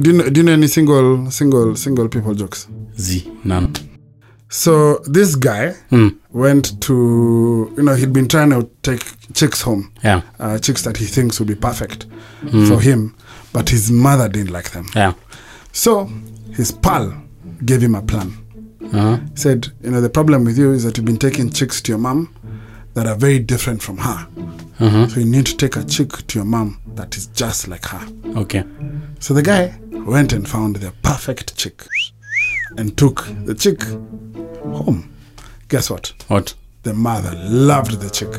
Do you know, do you know any single single single people jokes? Z. None. So this guy Hmm. went to you know he'd been trying to take chicks home, Yeah. uh, chicks that he thinks would be perfect for him, but his mother didn't like them. Yeah. So his pal gave him a plan. Uh-huh. Said, you know, the problem with you is that you've been taking chicks to your mom that are very different from her. Uh-huh. So you need to take a chick to your mom that is just like her. Okay. So the guy went and found the perfect chick and took the chick home. Guess what? What? The mother loved the chick.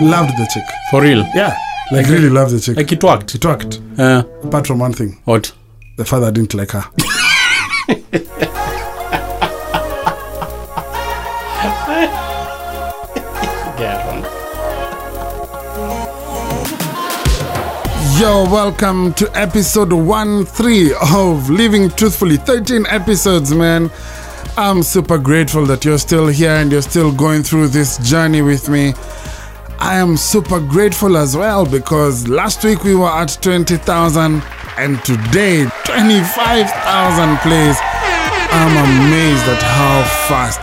Loved the chick. For real? Yeah. Like really loved the chick. Like it worked. it worked. Uh, Apart from one thing. what? The father didn't like her. Yo, welcome to episode 1 3 of Living Truthfully. 13 episodes, man. I'm super grateful that you're still here and you're still going through this journey with me. I am super grateful as well because last week we were at 20,000 and today 25,000 plays. I'm amazed at how fast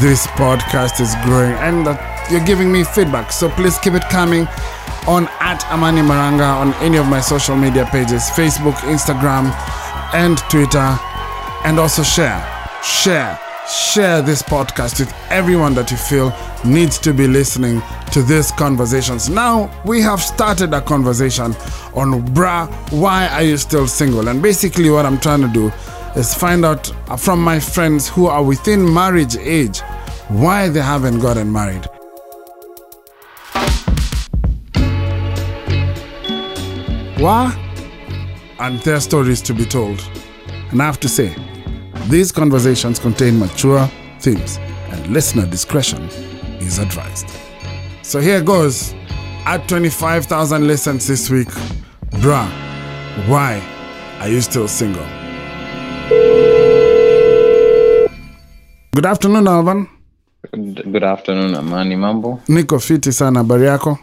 this podcast is growing and that you're giving me feedback. So please keep it coming on at Amani Maranga on any of my social media pages Facebook, Instagram, and Twitter. And also share, share, share this podcast with everyone that you feel needs to be listening to these conversations. Now, we have started a conversation on, bruh, why are you still single? And basically, what I'm trying to do is find out from my friends who are within marriage age why they haven't gotten married. Why? And their stories to be told. And I have to say, these conversations contain mature themes, and listener discretion is advised. So here goes. At 25,000 listens this week, bruh, why are you still single? Good afternoon, Alvan. Good afternoon, Amani Mambo. Niko fiti sana, habari yako?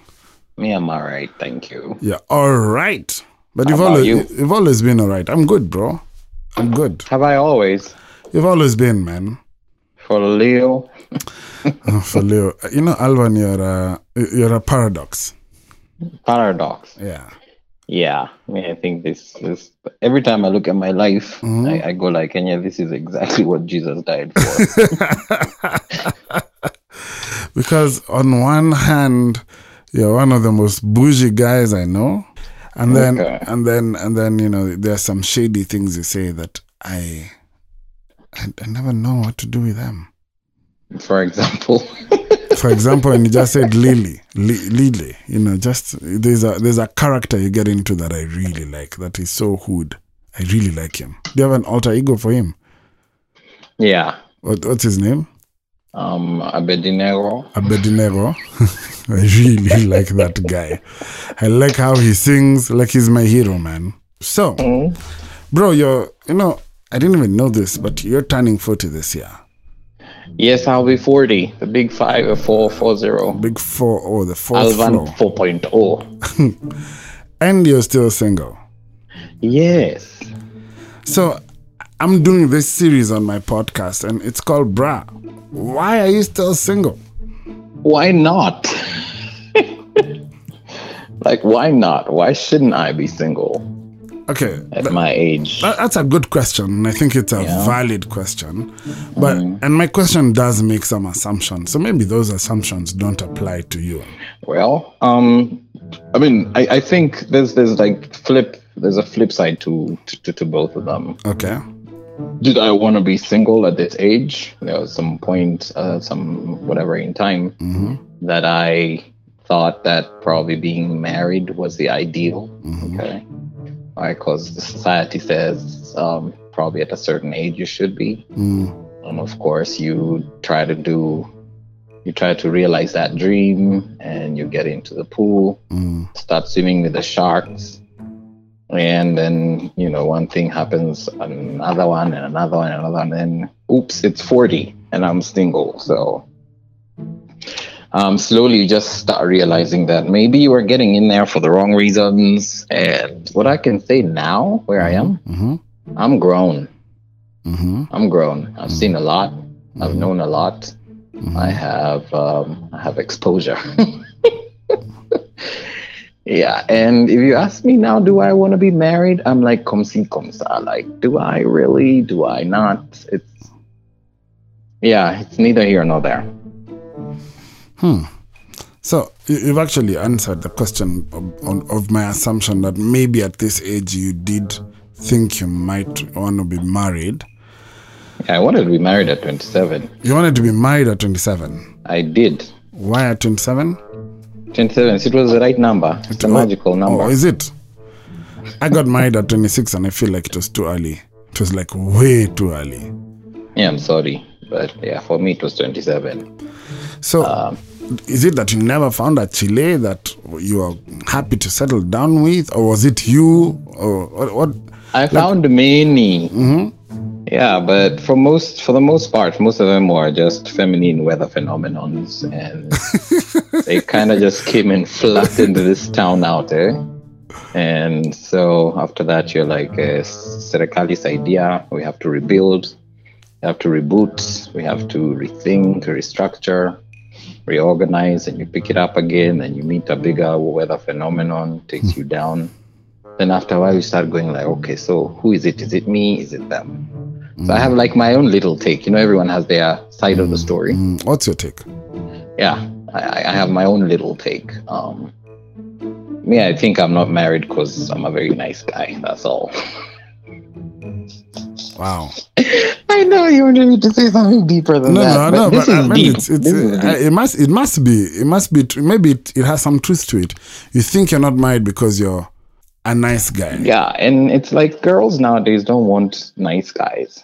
Me, I'm alright, thank you. Yeah, all right. But you've about always, you? you've always been all right. I'm good, bro. I'm good. Have I always? You've always been, man. For Leo, Oh, for Leo, you know, Alvan, you're a you're a paradox. paradox. Yeah. Yeah, I mean, I think this this every time I look at my life, mm-hmm. I, I go like, and yeah, this is exactly what Jesus died for. Because on one hand, you're one of the most bougie guys I know, and then Okay. and then and then you know there are some shady things you say that I I, I never know what to do with them. for example, For example, and you just said Lily, Li- Lily. You know, just there's a there's a character you get into that I really like. That is so hood. I really like him. Do you have an alter ego for him? yeah, What, what's his name? Um, Abednego. Abednego. I really like that guy. I like how he sings. Like he's my hero, man. So, bro, you're you know I didn't even know this, but you're turning forty this year. Yes, I'll be forty. The big five, a four, four zero. Big four oh the fourth Alvan floor, 4.0. and you're still single. Yes. So I'm doing this series on my podcast and it's called Bra. Why are you still single? Why not? like, why not? Why shouldn't I be single Okay. at my age? that- That's a good question, I think it's a Yeah. valid question. But and my question does make some assumptions, so maybe those assumptions don't apply to you. Well, um, I mean, I, I think there's there's like flip. There's a flip side to to, to both of them. Okay. Did I want to be single at this age? There was some point, uh, some whatever in time hmm that I thought that probably being married was the ideal. hmm Okay. Because the society says um, probably at a certain age you should be. Mm. And of course, you try to do, you try to realize that dream and you get into the pool, Mm. start swimming with the sharks. And then, you know, one thing happens, another one, and another one, and another one. And then, oops, it's 40 and I'm single. So um, slowly you just start realizing that maybe you were getting in there for the wrong reasons. And what I can say now, where I am, Mm-hmm. I'm grown. Mm-hmm. I'm grown. I've seen a lot. I've known a lot. Mm-hmm. I have um, I have exposure. yeah, and if you ask me now, do I want to be married? I'm like, come see, come sa. Like, do I really? Do I not? It's yeah, it's neither here nor there. Hmm. So you- you've actually answered the question of, on- of my assumption that maybe at this age you did think you might want to be married. Yeah, I wanted to be married at 27. You wanted to be married at 27. I did. Why at 27? 27. It was the right number. It's a magical number. Oh, is it? I got married at 26 and I feel like it was too early. It was like way too early. Yeah, I'm sorry, but yeah, for me it was 27. So, Um, is it that you never found a Chile that you are happy to settle down with, or was it you, or or what? I found many. Yeah, but for most, for the most part, most of them were just feminine weather phenomenons, and they kind of just came and flooded into this town out there. And so after that, you're like, uh, idea. We have to rebuild. We have to reboot. We have to rethink, restructure, reorganize, and you pick it up again. And you meet a bigger weather phenomenon, takes you down. Then after a while, you start going like, okay, so who is it? Is it me? Is it them? So I have like my own little take. You know, everyone has their side of the story. Mm, what's your take? Yeah, I, I have my own little take. Um, me, I think I'm not married because I'm a very nice guy. That's all. Wow. I know you wanted me to say something deeper than No, that. no, no. But I mean, it's, it's, uh, it must, it must be, it must be. tr- Maybe it, it has some truth to it. You think you're not married because you're a nice guy. Yeah, and it's like girls nowadays don't want nice guys.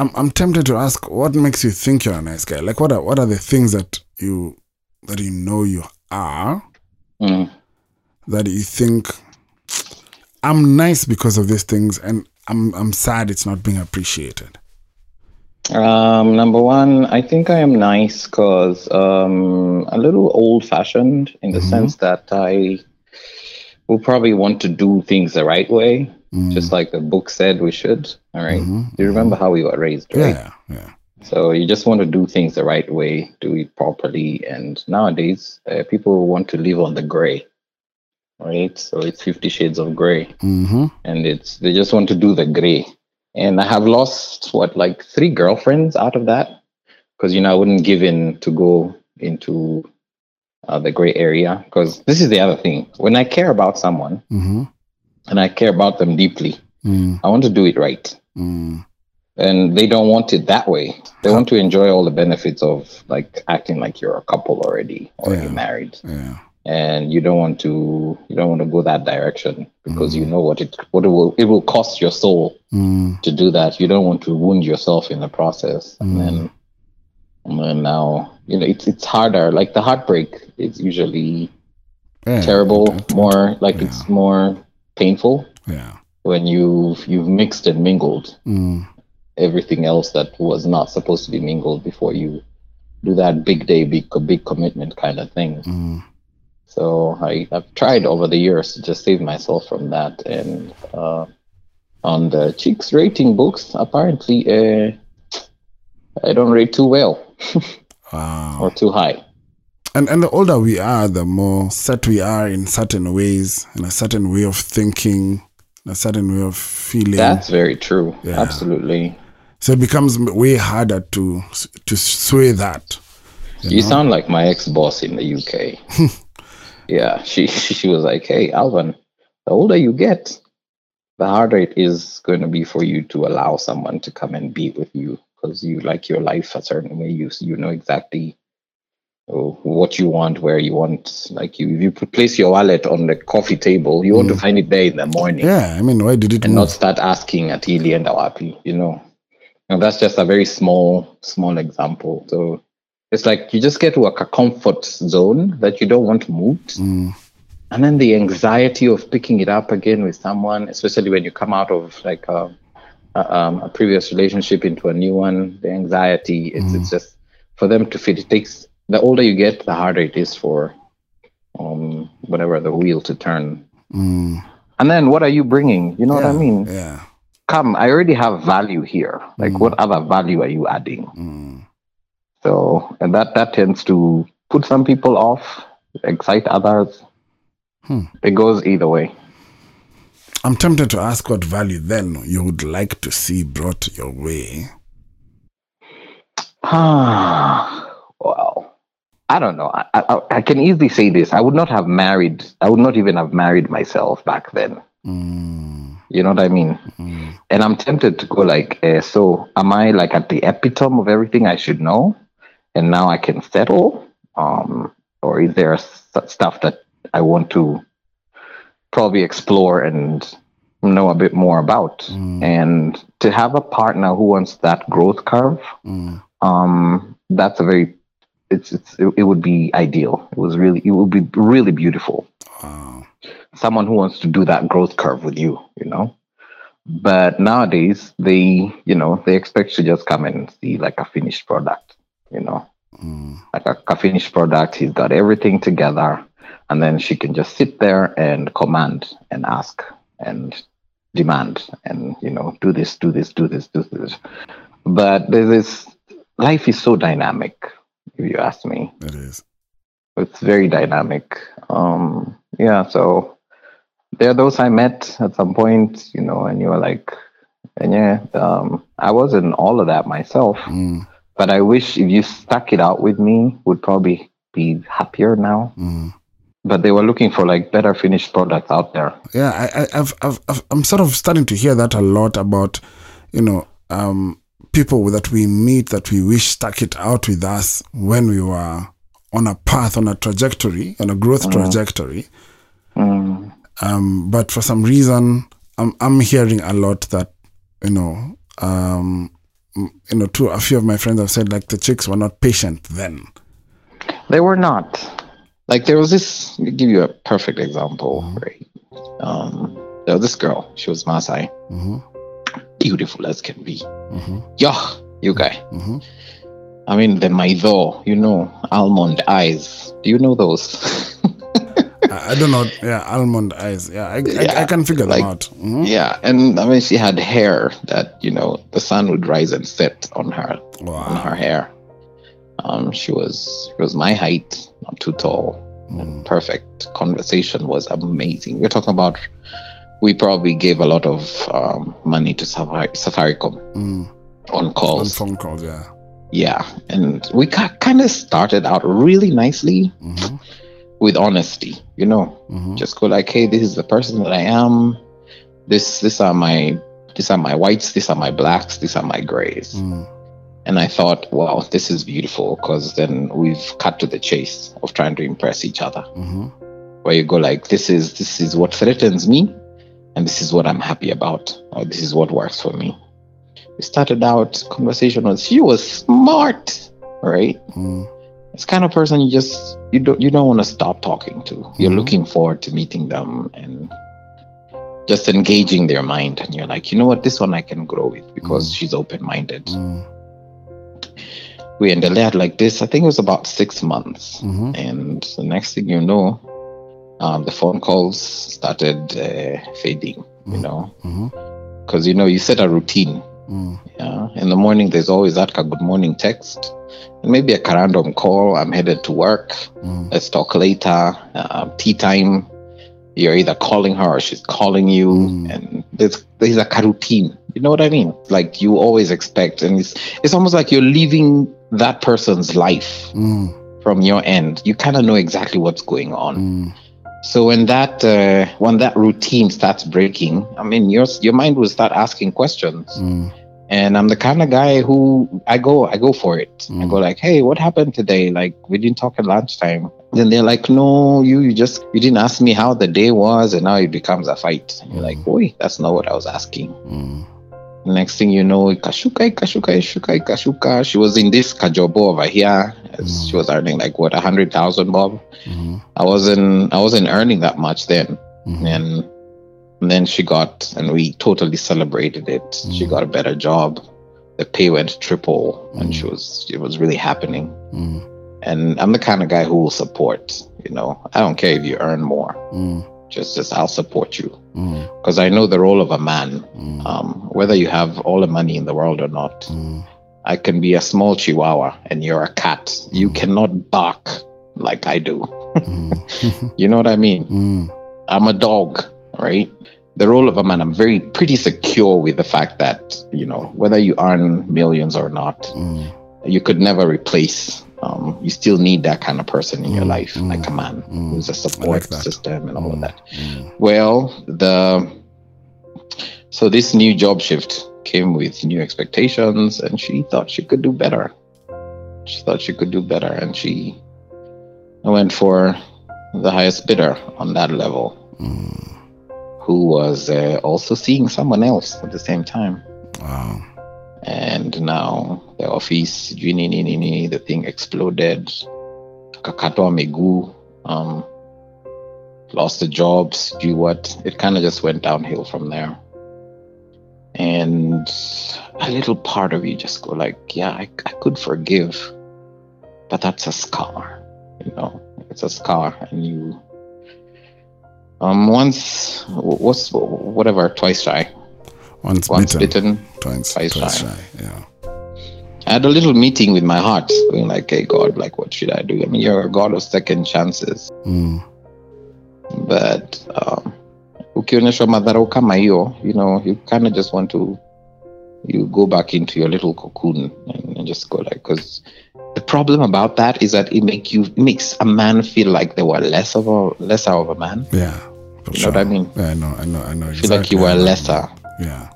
I'm, I'm tempted to ask, what makes you think you're a nice guy? Like, what are, what are the things that you, that you know you are, Mm. that you think I'm nice because of these things, and I'm, I'm sad it's not being appreciated. Um, number one, I think I am nice because um, a little old fashioned in the sense that I will probably want to do things the right way, just like the book said we should. All right? Do you remember how we were raised, right? Yeah, yeah. So you just want to do things the right way, do it properly. And nowadays, uh, people want to live on the gray, right? So it's 50 shades of gray Mm-hmm. and it's they just want to do the gray. And I have lost what like three girlfriends out of that because you know I wouldn't give in to go into uh, the gray area because this is the other thing. When I care about someone Mm-hmm. And I care about them deeply, Mm, I want to do it right. mm, And they don't want it that way. They want to enjoy all the benefits of like acting like you're a couple already, already Yeah. married yeah. and you don't want to you don't want to go that direction because you know what it what it will it will cost your soul Mm, to do that. You don't want to wound yourself in the process, and then and then now you know it's it's harder. Like the heartbreak is usually yeah. terrible, more like it's more painful Yeah. when you've you've mixed and mingled Mm, everything else that was not supposed to be mingled before you do that big day, big big commitment kind of thing. mm, So I, I've tried over the years to just save myself from that. And uh, on the chicks rating books, apparently uh, I don't rate too well wow. or too high. And and the older we are, the more set we are in certain ways, in a certain way of thinking, a certain way of feeling. That's very true. Yeah. Absolutely. so it becomes way harder to to sway that. You sound like my ex boss in the UK. yeah, she she was like, "Hey, Alvin, the older you get, the harder it is going to be for you to allow someone to come and be with you because you like your life a certain way. You you know exactly what you want, where you want. Like you, if you put, place your wallet on the coffee table, you want to find it there in the morning Yeah, I mean, why did it and move? not start asking at Ili and Awapi, you know. And that's just a very small, small example. So it's like you just get to like a comfort zone that you don't want moved. Mm, And then the anxiety of picking it up again with someone, especially when you come out of like a, a, um, a previous relationship into a new one, the anxiety, it's, it's just for them to fit. It takes the older you get, the harder it is for um whatever the wheel to turn. Mm. And then what are you bringing? You know what I mean? Yeah. Come, I already have value here. Like, what other value are you adding? Mm. So, and that that tends to put some people off, excite others. Hmm. It goes either way. I'm tempted to ask what value then you would like to see brought your way. Ah, well, I don't know. I, I, I can easily say this. I would not have married. I would not even have married myself back then. Mm. You know what I mean? Mm. And I'm tempted to go like, uh, so am I like at the epitome of everything I should know, and now I can settle? Um, or is there s- stuff that I want to probably explore and know a bit more about? Mm. And to have a partner who wants that growth curve, Mm. um, that's a very it's, it's it, it would be ideal. It was really it would be really beautiful. Wow. Someone who wants to do that growth curve with you, you know. But nowadays they, you know, they expect to just come and see like a finished product, you know, Mm. like a, a finished product. He's got everything together, and then she can just sit there and command and ask and demand and you know do this, do this, do this, do this. But there's this life is so dynamic, if you ask me It is. it's very dynamic. Um, yeah, so there are those I met at some point, you know, and you were like, and yeah, um, I wasn't all of that myself, Mm. but I wish if you stuck it out with me, would probably be happier now. Mm. But they were looking for like better finished products out there. Yeah, I, I, I've, I've, I've, I'm sort of starting to hear that a lot about, you know, um, people that we meet that we wish stuck it out with us when we were on a path, on a trajectory, on a growth trajectory. Mm, Um, but for some reason, I'm, I'm hearing a lot that, you know, um, you know, two, a few of my friends have said like the chicks were not patient then. they were not. Like there was this. Let me give you a perfect example. Right. Um, there was this girl. She was Maasai, hmm beautiful as can be. hmm Yeah, you guy. hmm I mean, the maido, you know, almond eyes. Do you know those? I, don't know. Yeah, almond eyes. Yeah, I, I, I can figure like- them out. Mhm. yeah, and I mean, she had hair that you know the sun would rise and set on her on her hair. Um, she was she was my height, not too tall, and perfect. Conversation was amazing. We're talking about. We probably gave a lot of um, money to Safari, Safaricom Mm. on On calls. phone calls, yeah. Yeah, and we kind of started out really nicely hmm with honesty. You know, hmm just go like hey this is the person that i am this these are my these are my whites these are my blacks these are my grays Mm. and i thought wow this is beautiful because then we've cut to the chase of trying to impress each other hmm where you go like this is this is what threatens me and this is what i'm happy about or this is what works for me we started out conversation was she was smart right Mm. it's kind of person you just you don't you don't want to stop talking to you're Mhm. looking forward to meeting them and just engaging their mind and you're like you know what this one i can grow with because Mhm. she's open-minded Mm. we ended up like this i think it was about six months Mhm. and the next thing you know um, the phone calls started uh, fading you Mhm. know because you know you set a routine Mm. yeah. In the morning, there's always that good morning text, and maybe a random call. I'm headed to work. Mm. Let's talk later. Uh, tea time. You're either calling her or she's calling you, Mm. and there's there's a routine. You know what I mean? Like you always expect, and it's it's almost like you're living that person's life Mm. from your end. You kind of know exactly what's going on. Mm. So when that uh, when that routine starts breaking, I mean, your your mind will start asking questions Mm. and I'm the kind of guy who I go I go for it. I Mm. go like, hey, what happened today? Like we didn't talk at lunchtime. Then they're like, no, you, you just you didn't ask me how the day was, and now it becomes a fight. And you're like, boy, that's not what I was asking. Mm. Next thing you know, kashuka, kashuka, kashuka, kashuka. She was in this kajobo over here. Mm. She was earning like what a hundred thousand bob. Mhm. I wasn't I wasn't earning that much then Mhm. and, and then she got and we totally celebrated it she Mm. got a better job the pay went triple and Mm. she was it was really happening Mm. And I'm the kind of guy who will support, you know. I don't care if you earn more. Mm, Just just I'll support you. mm, Because I know the role of a man. mm, Um, whether you have all the money in the world or not. mm. I can be a small chihuahua and you're a cat. You cannot bark like I do. Mm, You know what I mean? mm, I'm a dog, right? The role of a man, I'm very pretty secure with the fact that, you know, whether you earn millions or not, mm, you could never replace. Um, you still need that kind of person in your Mm, life, mm, like a man mm. who's a support that. system and all of Mm, that. mm. Well, the so this new job shift came with new expectations, and she thought she could do better. She thought she could do better, and she went for the highest bidder on that level, Mm. who was uh, also seeing someone else at the same time. Wow. And now the office, jini nini nini, the thing exploded. Kakatwa miguu, um, lost the jobs, do what? It kind of just went downhill from there. And a little part of you just go like, yeah, I, I could forgive, but that's a scar, you know, it's a scar. And you, um, once, what's, whatever, twice shy, Once, once bitten, bitten, twice, twice twice shy. shy. Yeah. I had a little meeting with my heart, going like, "Hey God, like, what should I do? I mean, you're a God of second chances, Mm, but um, ukionyeshwa madharau kama hiyo, you know, you kind of just want to, you go back into your little cocoon and, and just go like, because the problem about that is that it make you makes a man feel like they were less of a lesser of a man. yeah. You know what I mean? Yeah, I know. I know. I know. Feel like you were lesser. Yeah.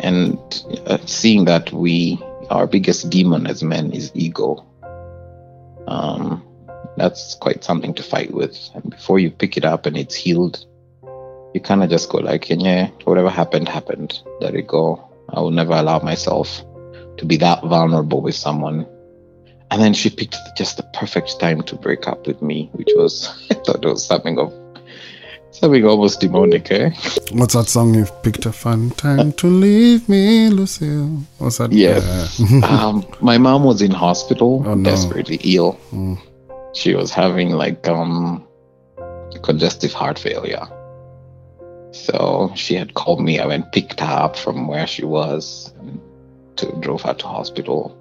and uh, seeing that we our biggest demon as men is ego um that's quite something to fight with. And before you pick it up and it's healed you kind of just go like yeah whatever happened happened. Let it go. I will never allow myself to be that vulnerable with someone. And then she picked just the perfect time to break up with me which was i thought it was something of something almost demonic eh What's that song you've picked a fun time to leave me, Lucille? What's that? Yeah. um, my mom was in hospital, Oh, no. desperately ill. Mm. She was having like um congestive heart failure. So she had called me. I went picked her up from where she was to drove her to hospital.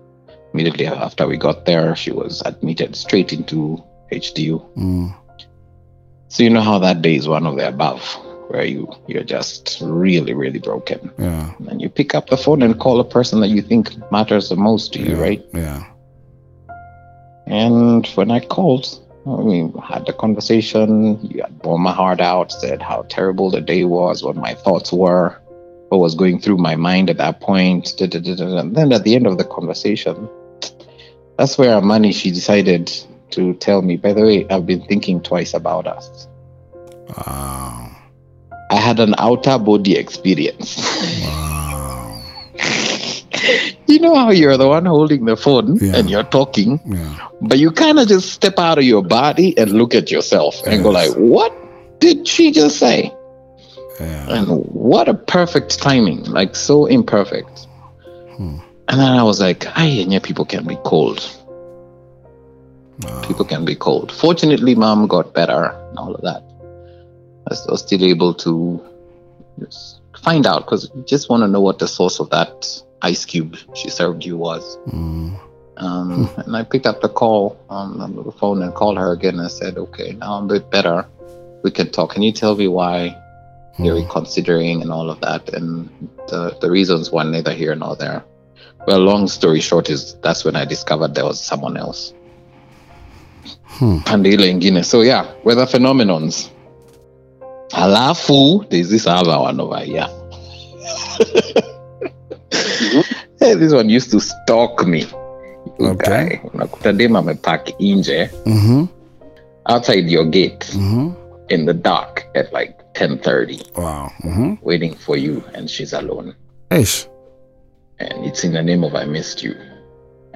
Immediately after we got there, she was admitted straight into HDU. Mm, So you know how that day is one of the above, where you you're just really really broken, yeah. and you pick up the phone and call a person that you think matters the most to you, yeah, right? Yeah. And when I called, we had the conversation. You had borne my heart out, said how terrible the day was, what my thoughts were, what was going through my mind at that point. da, da, da, da, da. And then at the end of the conversation, that's where Amani, she decided to tell me, by the way, I've been thinking twice about us. Wow. I had an outer body experience. Wow. you know how you're the one holding the phone Yeah. and you're talking, Yeah. but you kind of just step out of your body and look at yourself and go like, "What did she just say?" Yeah. And what a perfect timing, like so imperfect. Hmm. And then I was like, "I yeah, people can be cold. Wow. People can be cold." Fortunately, mom got better and all of that. I was still able to just find out because you just want to know what the source of that ice cube she served you was. Mm, Um, and I picked up the call um, on the phone and called her again and said, okay, now I'm a bit better. We can talk. Can you tell me why you're mm, reconsidering and all of that? And the, the reasons were neither here nor there. Well, long story short is that's when I discovered there was someone else. Hmm. And ile ingine. So yeah, weather phenomenons. Alafu, there's this other one over here. hey, this one used to stalk me. Okay. Guy, unakuta dem amepark nje mhm, outside your gate mhm. in the dark at like 10:30 Wow. mhm. waiting for you and she's alone Ish. and it's in the name of I missed you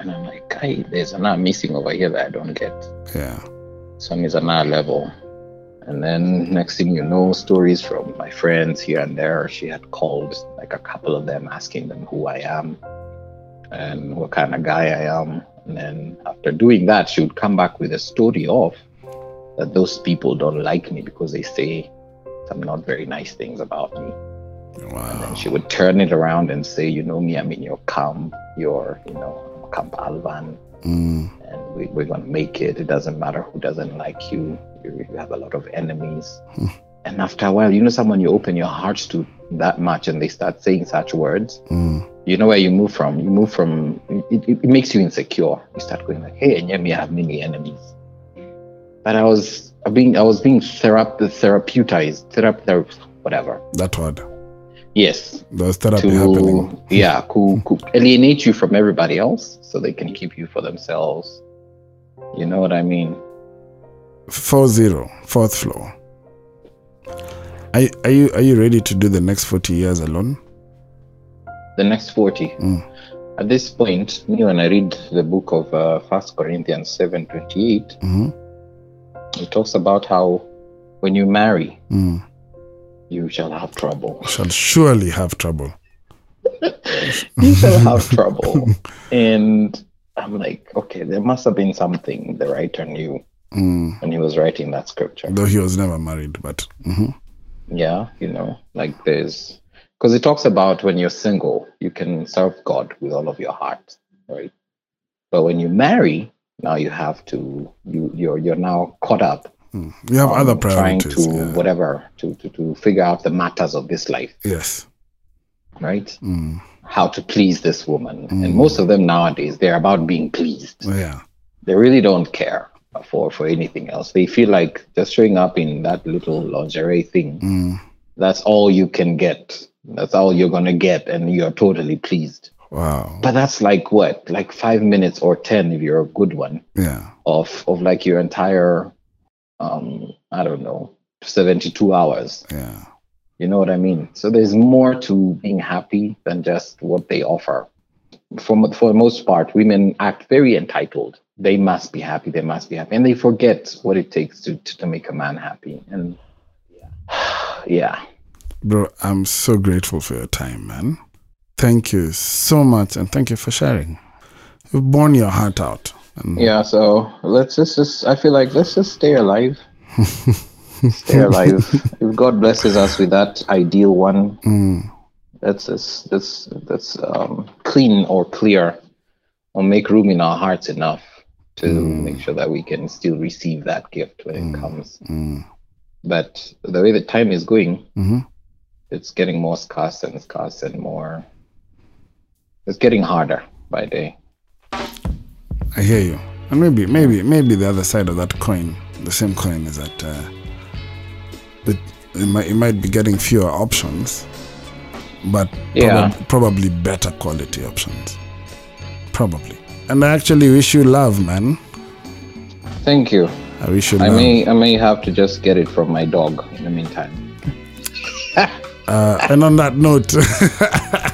and I'm like hey there's another missing over here that I don't get Yeah. song is another level and then next thing you know stories from my friends here and there she had called like a couple of them asking them who I am and what kind of guy I am And then after doing that, she would come back with a story of that those people don't like me because they say some not very nice things about me. Wow. And she would turn it around and say, you know me, I'm in your camp, you're, you know, Camp Mm. and we, we're going to make it. It doesn't matter who doesn't like you. You, you have a lot of enemies. and after a while, you know, someone you open your hearts to that much and they start saying such words, Mm. you know where you move from. You move from, it, it, it makes you insecure. You start going like, hey, and me, I have many enemies. But I was being, I was being therape- therapeutized, therap- whatever. That word. Yes, There's therapy happening. to yeah who, who alienate you from everybody else so they can keep you for themselves you know what i mean Four zero, fourth floor. Are, are you are you ready to do the next forty years alone? the next 40 Mm. at this point me when i read the book of uh, first corinthians 7 28 hmm it talks about how when you marry Mm. You shall have trouble Shall surely have trouble. you shall have trouble and i'm like okay there must have been something the writer knew Mm. when he was writing that scripture Though he was never married, but mhm. yeah you know like there's because it talks about when you're single you can serve god with all of your heart right but when you marry now you have to you you're you're now caught up Mm. you have on other trying to yeah. whatever to, to to figure out the matters of this life Yes. right Mm. how to please this woman Mm. and most of them nowadays they're about being pleased Yeah. they really don't care for for anything else they feel like just showing up in that little lingerie thing Mm. that's all you can get. That's all you're gonna get, and you're totally pleased. Wow. But that's like what, like five minutes or ten if you're a good one Yeah. of of like your entire, um, I don't know, seventy two hours. Yeah. You know what I mean? So there's more to being happy than just what they offer. For for the most part, women act very entitled. They must be happy. They must be happy, and they forget what it takes to to, to make a man happy. And yeah. Yeah. Bro, I'm so grateful for your time, man. Thank you so much, and thank you for sharing. You've borne your heart out. And Yeah, so let's just, just I feel like let's just stay alive. stay alive. If God blesses us with that ideal one, Mm, that's that's that's that's um, clean or clear, or make room in our hearts enough to make sure that we can still receive that gift when it comes. mm, But the way the time is going, mhm. it's getting more scarce and scarce and more. It's getting harder by day. I hear you. And maybe, maybe, maybe the other side of that coin, the same coin, is that uh, it, it, might, it might be getting fewer options, but Yeah. probab- probably better quality options. Probably. And I actually wish you love, man. Thank you. I wish you I may I may have to just get it from my dog in the meantime. Uh, and on that note,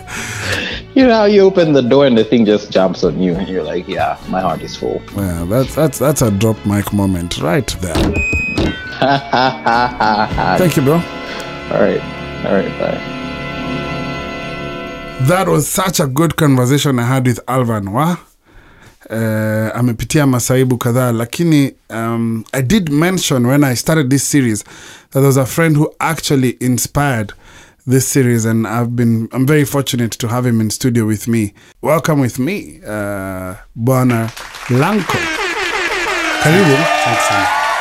You know how you open the door and the thing just jumps on you and you're like, yeah, my heart is full. yeah, that's that's that's a drop mic moment right there. Thank you, bro. All right. All right, bye. That was such a good conversation I had with Alvan wa uh, amepitia masaibu kadhaa lakini um, I did mention when I started this series that there was a friend who actually inspired this series and I've been I'm very fortunate to have him in studio with me. Welcome with me, uh, Bwana Lanko. Karibu.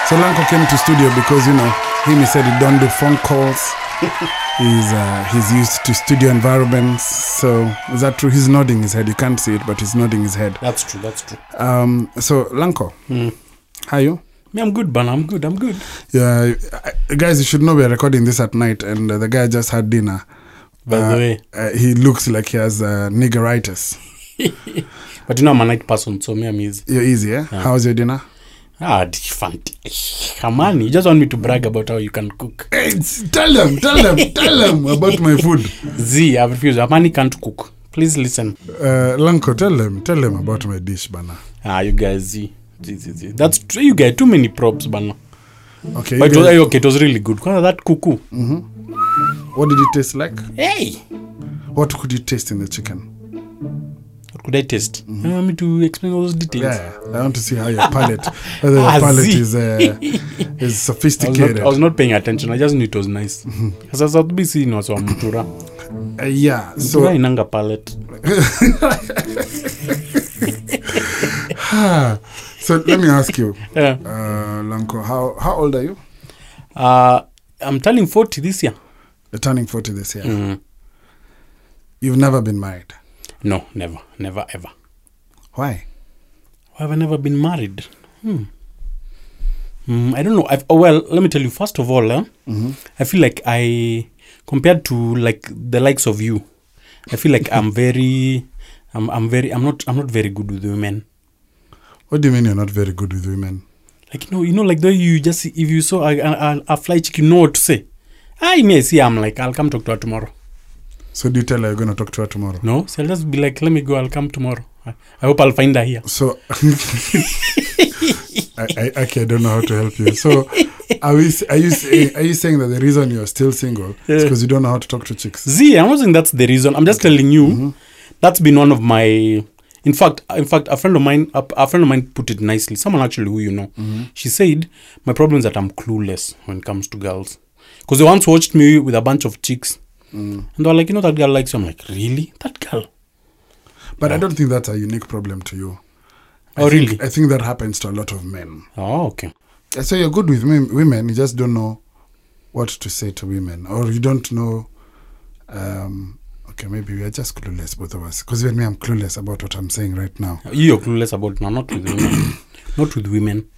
So Lanko came to studio because you know him he said he don't do phone calls. he's uh, he's used to studio environments. So is that true? He's nodding his head. You can't see it, but he's nodding his head. That's true. That's true. Um, so Lanko, how are you? Me, I'm good, man. I'm good. I'm good. Yeah, I, guys, you should know we're recording this at night, and uh, the guy just had dinner. By Uh, the way, Uh, he looks like he has uh, niggeritis. but you know I'm a night person, so me I'm easy. You're easy, eh? was your dinner? Ah, on, you just want me to brag about how you can cook. Hey, tell them, tell them, tell them about my food. Z, I've refused. Amani can't cook. Please listen. Uh, Lanko, tell them, tell them about my dish, bana. Ah, you guys, Z. Z, Z, Z. That's true. You get too many props, bana. Okay, But it was, eh, okay, it was really good. Kwanza that kuku. what did it taste like? Hey! What could you taste in the chicken? could I taste? You want me to explain all those details? Yeah, I want to see how your palate, whether your Ah, palate is uh, is I was, not, I was not paying attention. I just knew it was nice. Sasa South BC ni watu wa mtura. Uh, yeah. Mtura So, inanga palate. so let me ask you, Yeah. uh, Lanko, how how old are you? Uh, I'm turning 40 this year. You're turning forty this year. Mm. You've never been married. No, never. Never ever. Why? Why have I never been married? Hmm. Mm, I don't know. I've, oh, well, let me tell you. First of all, eh, I feel like I, compared to like the likes of you, I feel like I'm very, I'm, I'm very, I'm not, I'm not very good with women. What do you mean you're not very good with women? Like know, you know, like way you just if you saw a, a, a fly chick, you know what to say. I may see. I'm like, I'll come talk to her tomorrow. So do you tell her you're going to talk to her tomorrow? No, so I'll just be like, let me go. I'll come tomorrow. I, I hope I'll find her here. So, I, I actually I don't know how to help you. So, are we? Are you saying, are you saying that the reason you're still single is because you don't know how to talk to chicks? Z, I'm not saying that's the reason. I'm just telling you mm-hmm. that's been one of my. In fact, in fact, a friend of mine, a, a friend of mine put it nicely. Someone actually who you know, she said, "My problem is that I'm clueless when it comes to girls." Because they once watched me with a bunch of chicks, and they were like, "You know that girl likes you." I'm like, "Really? That girl?" But I don't think that's a unique problem to you. I Oh, think, really? I think that happens to a lot of men. Oh, okay. Uh, So you're good with men- women, you just don't know what to say to women, or you don't know. Um, okay, maybe we are just clueless, both of us. Because even me, I'm clueless about what I'm saying right now. You're clueless about now, not with women. not with women.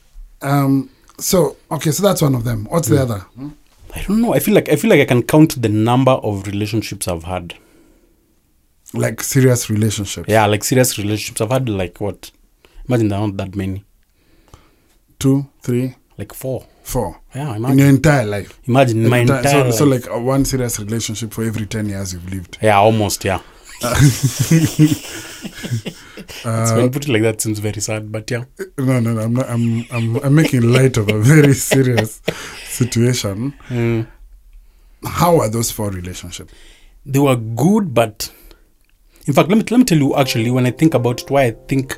Um, so okay, so that's one of them. What's the other? I don't know. I feel like I feel like I can count the number of relationships I've had. Like serious relationships. Yeah, like serious relationships. I've had like what? Imagine there aren't that many. Two, three, Like four. four. Yeah, imagine. In your entire life. Imagine my Entire- entire. so, so like uh, one serious relationship for every 10 years you've lived. yeah, almost. Yeah. Uh, so when you put it like that, seems very sad. But yeah, No, no, no. I'm not. I'm. I'm. I'm making light of a very serious situation. Mm. How are those four relationships? they were good, but in fact, let me let me tell you actually when I think about it, why I think,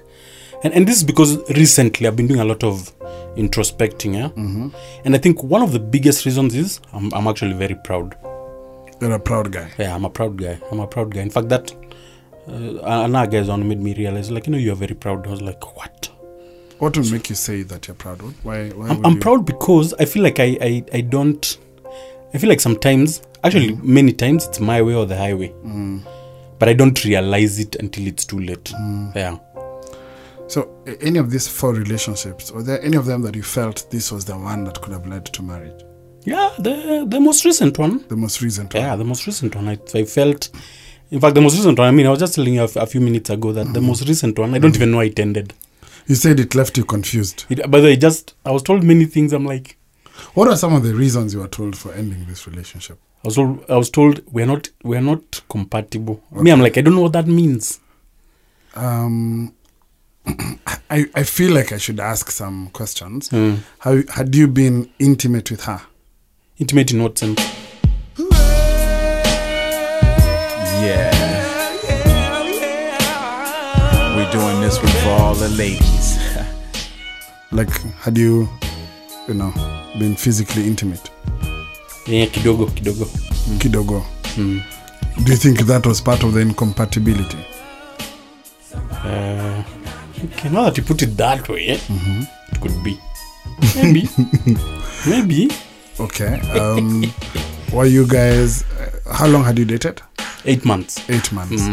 and and this is because recently I've been doing a lot of introspecting. Yeah, mm-hmm. and I think one of the biggest reasons is I'm I'm actually very proud. You're a proud guy. Yeah, I'm a proud guy. I'm a proud guy. In fact, that uh, another guy's on made me realize, like, you know, you're very proud. I was like, what? What will make you say that you're proud? Why? Why? I'm, I'm you- proud because I feel like I, I, I don't. I feel like sometimes, actually, many times, it's my way or the highway. But I don't realize it until it's too late. Yeah. So, any of these four relationships, were there any of them that you felt this was the one that could have led to marriage? Yeah, the the most recent one. The most recent one. Yeah, the most recent one. I, I felt. In fact, the most recent one, I mean, I was just telling you a few minutes ago that the most recent one, I don't even know it ended. You said it left you confused. It, but I just, I was told many things. I'm like, What are some of the reasons you were told for ending this relationship? I was told, I was told we're not, we're not compatible. Me, I'm like, I don't know what that means. Um, I I feel like I should ask some questions. Hmm. How had you been intimate with her? Intimate in what sense? Yeah. We're doing this one for all the ladies. Like, had you, you know, been physically intimate? Yeah, kidogo, kidogo. Kidogo. Mm. Do you think that was part of the incompatibility? Uh, okay, now that you put it that way, eh, it could be. Maybe. Maybe. Okay. Um, were you guys? Uh, how long had you dated? Eight months. Eight months.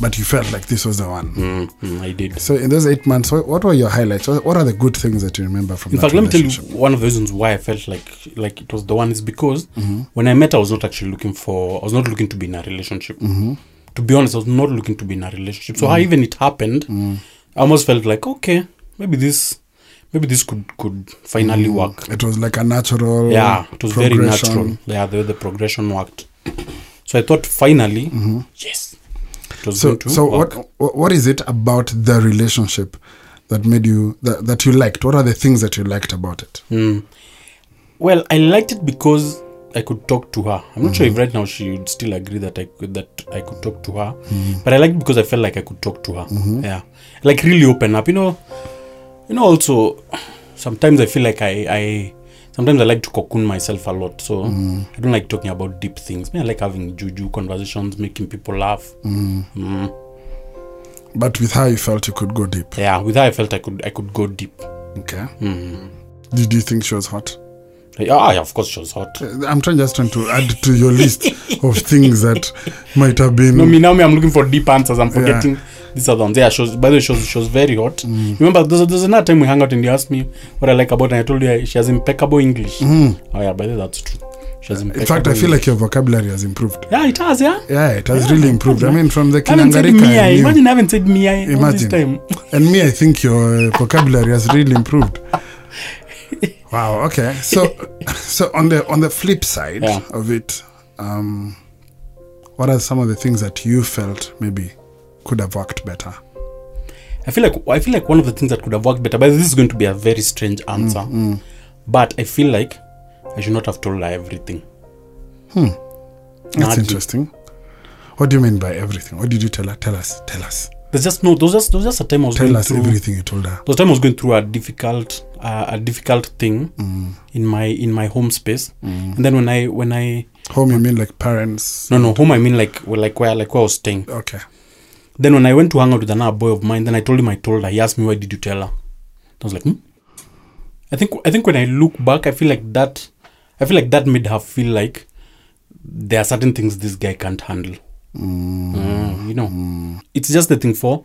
But you felt like this was the one. Mm, mm, I did. So in those eight months, what, what were your highlights? What, what are the good things that you remember from In fact, let me tell you one of the reasons why I felt like like it was the one is because when I met, I was not actually looking for. I was not looking to be in a relationship. To be honest, I was not looking to be in a relationship. So how even it happened, I almost felt like okay, maybe this, maybe this could could finally work. It was like a natural. Yeah, it was very natural. Yeah, the way the progression worked. So I thought finally, yes, it was So, so work. what what what is it about the relationship that made you that, that you liked? What are the things that you liked about it? Mm. Well, I liked it because I could talk to her. I'm not sure if right now she would still agree that I could that I could talk to her. But I liked because I felt like I could talk to her. Yeah, like really open up. You know, you know. Also, sometimes I feel like I I sometimes I like to cocoon myself a lot. So I don't like talking about deep things. Me, I like having juju conversations, making people laugh. Mm. But with her, you felt you could go deep. Yeah, with her I felt I could I could go deep. Okay. Mm. Did you think she was hot? Yeah, yeah, of course she was hot. I'm trying just trying to add to your list of things that might have been. No, me now me I'm looking for deep answers. I'm forgetting these other ones. Yeah, she was by the way, she was, she was very hot. Remember, there's, there's another time we hung out and you asked me what I like about her. And I told you uh, she has impeccable English. Oh yeah, by the way, that's true. She has impeccable in fact, I feel like your vocabulary has improved. yeah, it has. Yeah, Yeah, it has really improved. I mean, from the Kinangarika. I I imagine I haven't said Mia all this time. and me, I think your uh, vocabulary has really improved. Wow. Okay. So, so on the on the flip side Yeah. of it, um, what are some of the things that you felt maybe could have worked better? I feel like I feel like one of the things that could have worked better. But this is going to be a very strange answer. Mm, But I feel like I should not have told her everything. Hmm. That's interesting. What do you mean by everything? What did you tell her? Tell us. Tell us. There's just no. There's just there's just a time I was Tell us through. everything you told her. Those time I was going through a difficult uh, a difficult thing in my in my home space, and then when I when I Home, you mean like parents? no no home I mean like well, like where like where I was staying. Okay. Then when I went to hang out with another boy of mine, then I told him I told her. He asked me why did you tell her? I was like, hmm? I think I think when I look back, I feel like that I feel like that made her feel like there are certain things this guy can't handle. Mm, you know, it's just the thing for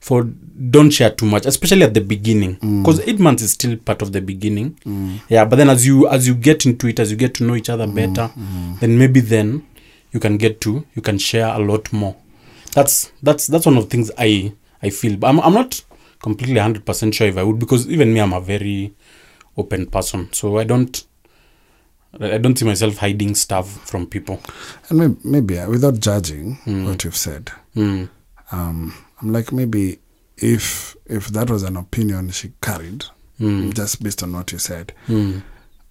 for don't share too much, especially at the beginning, because eight months is still part of the beginning. Yeah, but then as you as you get into it, as you get to know each other better, then maybe then you can get to you can share a lot more. That's that's that's one of the things I I feel. But I'm I'm not completely hundred percent sure if I would because even me I'm a very open person, so I don't I don't see myself hiding stuff from people. And maybe, maybe uh, without judging what you've said, Mm. um, I'm like maybe if if that was an opinion she carried, just based on what you said, Mm.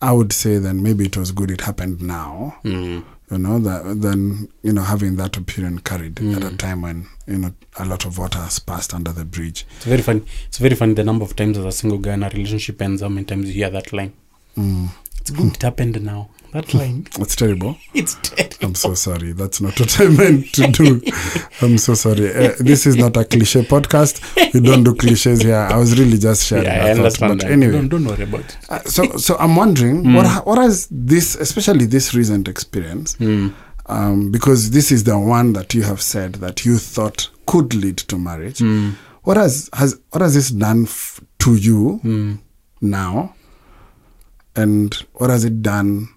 I would say then maybe it was good it happened now. Mm. You know that then you know having that opinion carried at a time when you know a lot of water has passed under the bridge. It's very funny. It's very funny the number of times as a single guy in a relationship ends, how many times you hear that line. It's good it happened now. That line. It's terrible. It's dead. I'm so sorry. That's not what I meant to do. I'm so sorry. Uh, this is not a cliche podcast. We don't do cliches here. I was really just sharing Yeah, I a thought. understand. But that. anyway, Don't, don't worry about it. Uh, so so I'm wondering what what has this, especially this recent experience, um, because this is the one that you have said that you thought could lead to marriage. What has has what has this done f- to you now, and what has it done?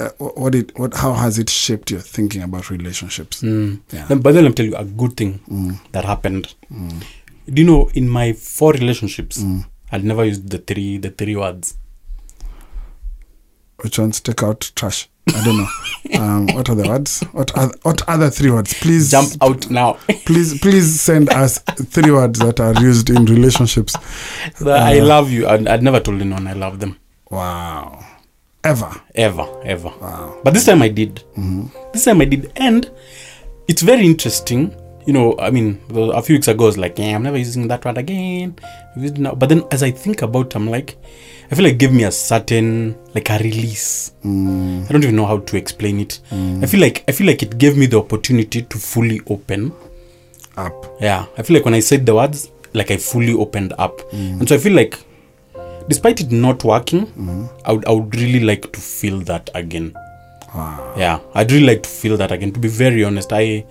Uh, what it what how has it shaped your thinking about relationships? Hmm. Yeah. Then, but then I'll tell you a good thing hmm. that happened. Hmm. Do you know in my four relationships, I'd never used the three the three words. Which ones take out trash? I don't know. um, what are the words? What are what other three words? Please Jump out now. please please send us three words that are used in relationships The I uh, love you. I'd, I'd never told anyone I love them. wow ever Ever, ever. Wow. But this time I did. This time I did. And it's very interesting. You know, I mean, a few weeks ago, I was like, yeah, I'm never using that word again. I've used it now. But then as I think about it, I'm like, I feel like it gave me a certain, like a release. Mm. I don't even know how to explain it. Mm. I feel like, I feel like it gave me the opportunity to fully open. up Yeah, I feel like when I said the words, like I fully opened up, mm. and so I feel like, despite it not working, I would I would really like to feel that again. wow Yeah, I'd really like to feel that again. To be very honest, I,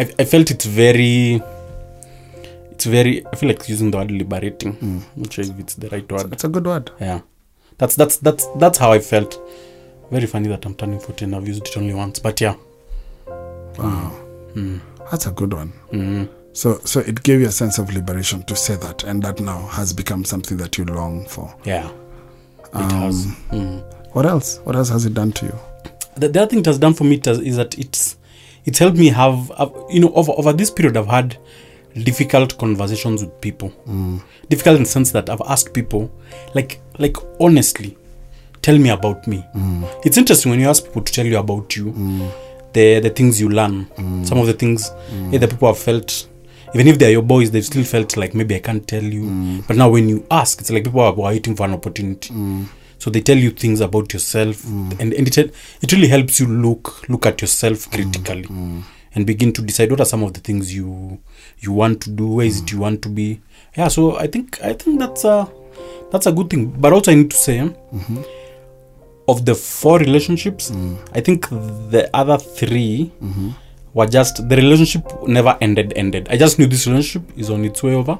I, I felt it's very, it's very. I feel like using the word liberating. I'm not sure if it's the right word. it's a good word Yeah, that's that's that's that's how I felt. Very funny that I'm turning 14. I've used it only once, but yeah. wow that's a good one Mm. So so it gave you a sense of liberation to say that and that now has become something that you long for. Yeah, it um, has. Mm. what else? What else has it done to you? The, the other thing it has done for me has, is that it's it's helped me have, you know over over this period I've had difficult conversations with people. Mm. Difficult in the sense that I've asked people like like honestly, tell me about me. Mm. It's interesting when you ask people to tell you about you mm. the the things you learn some of the things eh, either people have felt even if they're your boys they've still felt like maybe i can't tell you. But now when you ask it's like people are waiting for an opportunity. So they tell you things about yourself and, and it, it really helps you look look at yourself critically and begin to decide what are some of the things you you want to do where is it you want to be. Yeah so i think i think that's a that's a good thing. But also i need to say of the four relationships i think the other 3 were just the relationship never ended ended i just knew this relationship is on its way over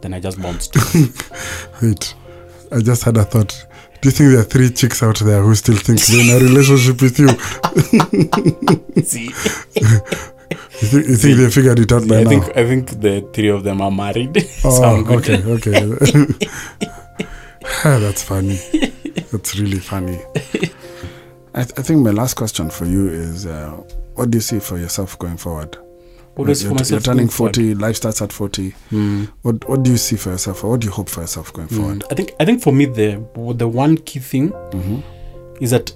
then i just bounced Wait, I just had a thought. Do you think there are three chicks out there who still think they're in a relationship with you? See, You think, you think they figured it out by i now? think i think the three of them are married oh, I'm okay, okay. Ah, That's funny. That's really funny. I, th- I think my last question for you is uh, what do you see for yourself going forward? What do I see you're, for myself you're turning going forward? 40, life starts at 40. What, what do you see for yourself or what do you hope for yourself going forward? I think I think for me the the one key thing is that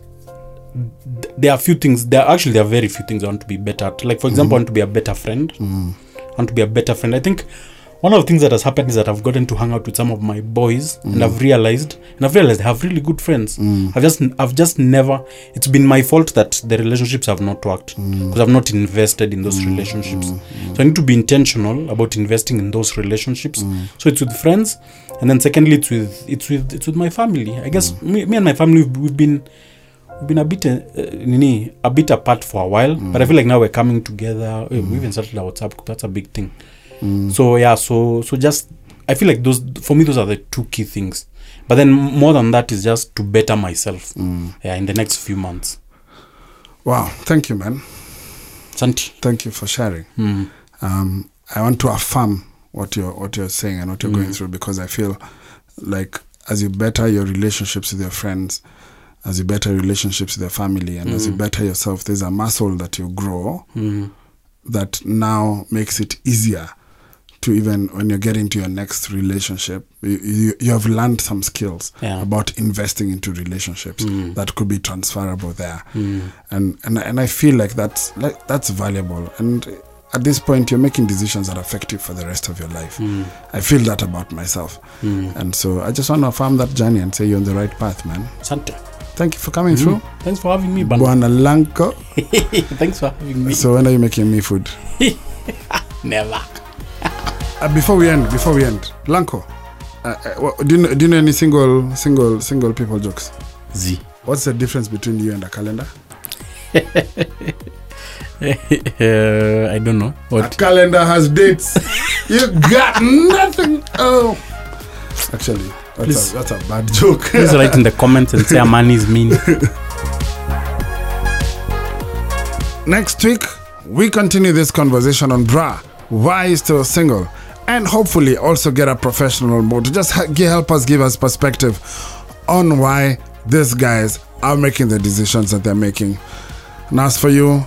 there are few things. There are actually there are very few things I want to be better at. Like for example, I want to be a better friend. I want to be a better friend. I think one of the things that has happened is that I've gotten to hang out with some of my boys, and I've realized, and I've realized I have really good friends. I've just I've just never. It's been my fault that the relationships have not worked because I've not invested in those relationships. So I need to be intentional about investing in those relationships. So it's with friends, and then secondly, it's with it's with it's with my family. I guess me, me and my family we've, we've been we've been a bit uh, nini, a bit apart for a while, but I feel like now we're coming together. We even started our WhatsApp. That's a big thing. So yeah, so so just I feel like those for me those are the two key things. But then more than that is just to better myself. Yeah, in the next few months. Wow, thank you, man. Santi. Thank you for sharing. Mm. Um, I want to affirm what you're what you're saying and what you're going through because I feel like as you better your relationships with your friends, as you better relationships with your family, and as you better yourself, there's a muscle that you grow Mm. that now makes it easier to even when you're getting to your next relationship, you, you, you have learned some skills Yeah. about investing into relationships hmm. that could be transferable there, hmm. and and and I feel like that's like that's valuable. And at this point, you're making decisions that are effective for the rest of your life. Hmm. I feel that about myself, and so I just want to affirm that journey and say you're on the right path, man. Santi. Thank you for coming through, Thanks for having me, Ban. Bwana Lanko. Thanks for having me. So when are you making me food? Never. Uh, before we end, before we end, Lanko, uh, uh, do you know, do you know any single single single people jokes? Z. What's the difference between you and a calendar? uh, I don't know. What? A calendar has dates. you got nothing. Oh, actually, that's Please. a, that's a bad joke. Please write in the comments and say Amani is mean. Next week, we continue this conversation on bra. Why is still single? And hopefully also get a professional mode to just help us give us perspective on why these guys are making the decisions that they're making. And as for you,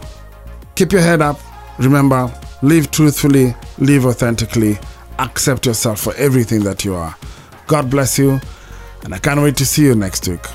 keep your head up. Remember, live truthfully, live authentically, accept yourself for everything that you are. God bless you, and I can't wait to see you next week.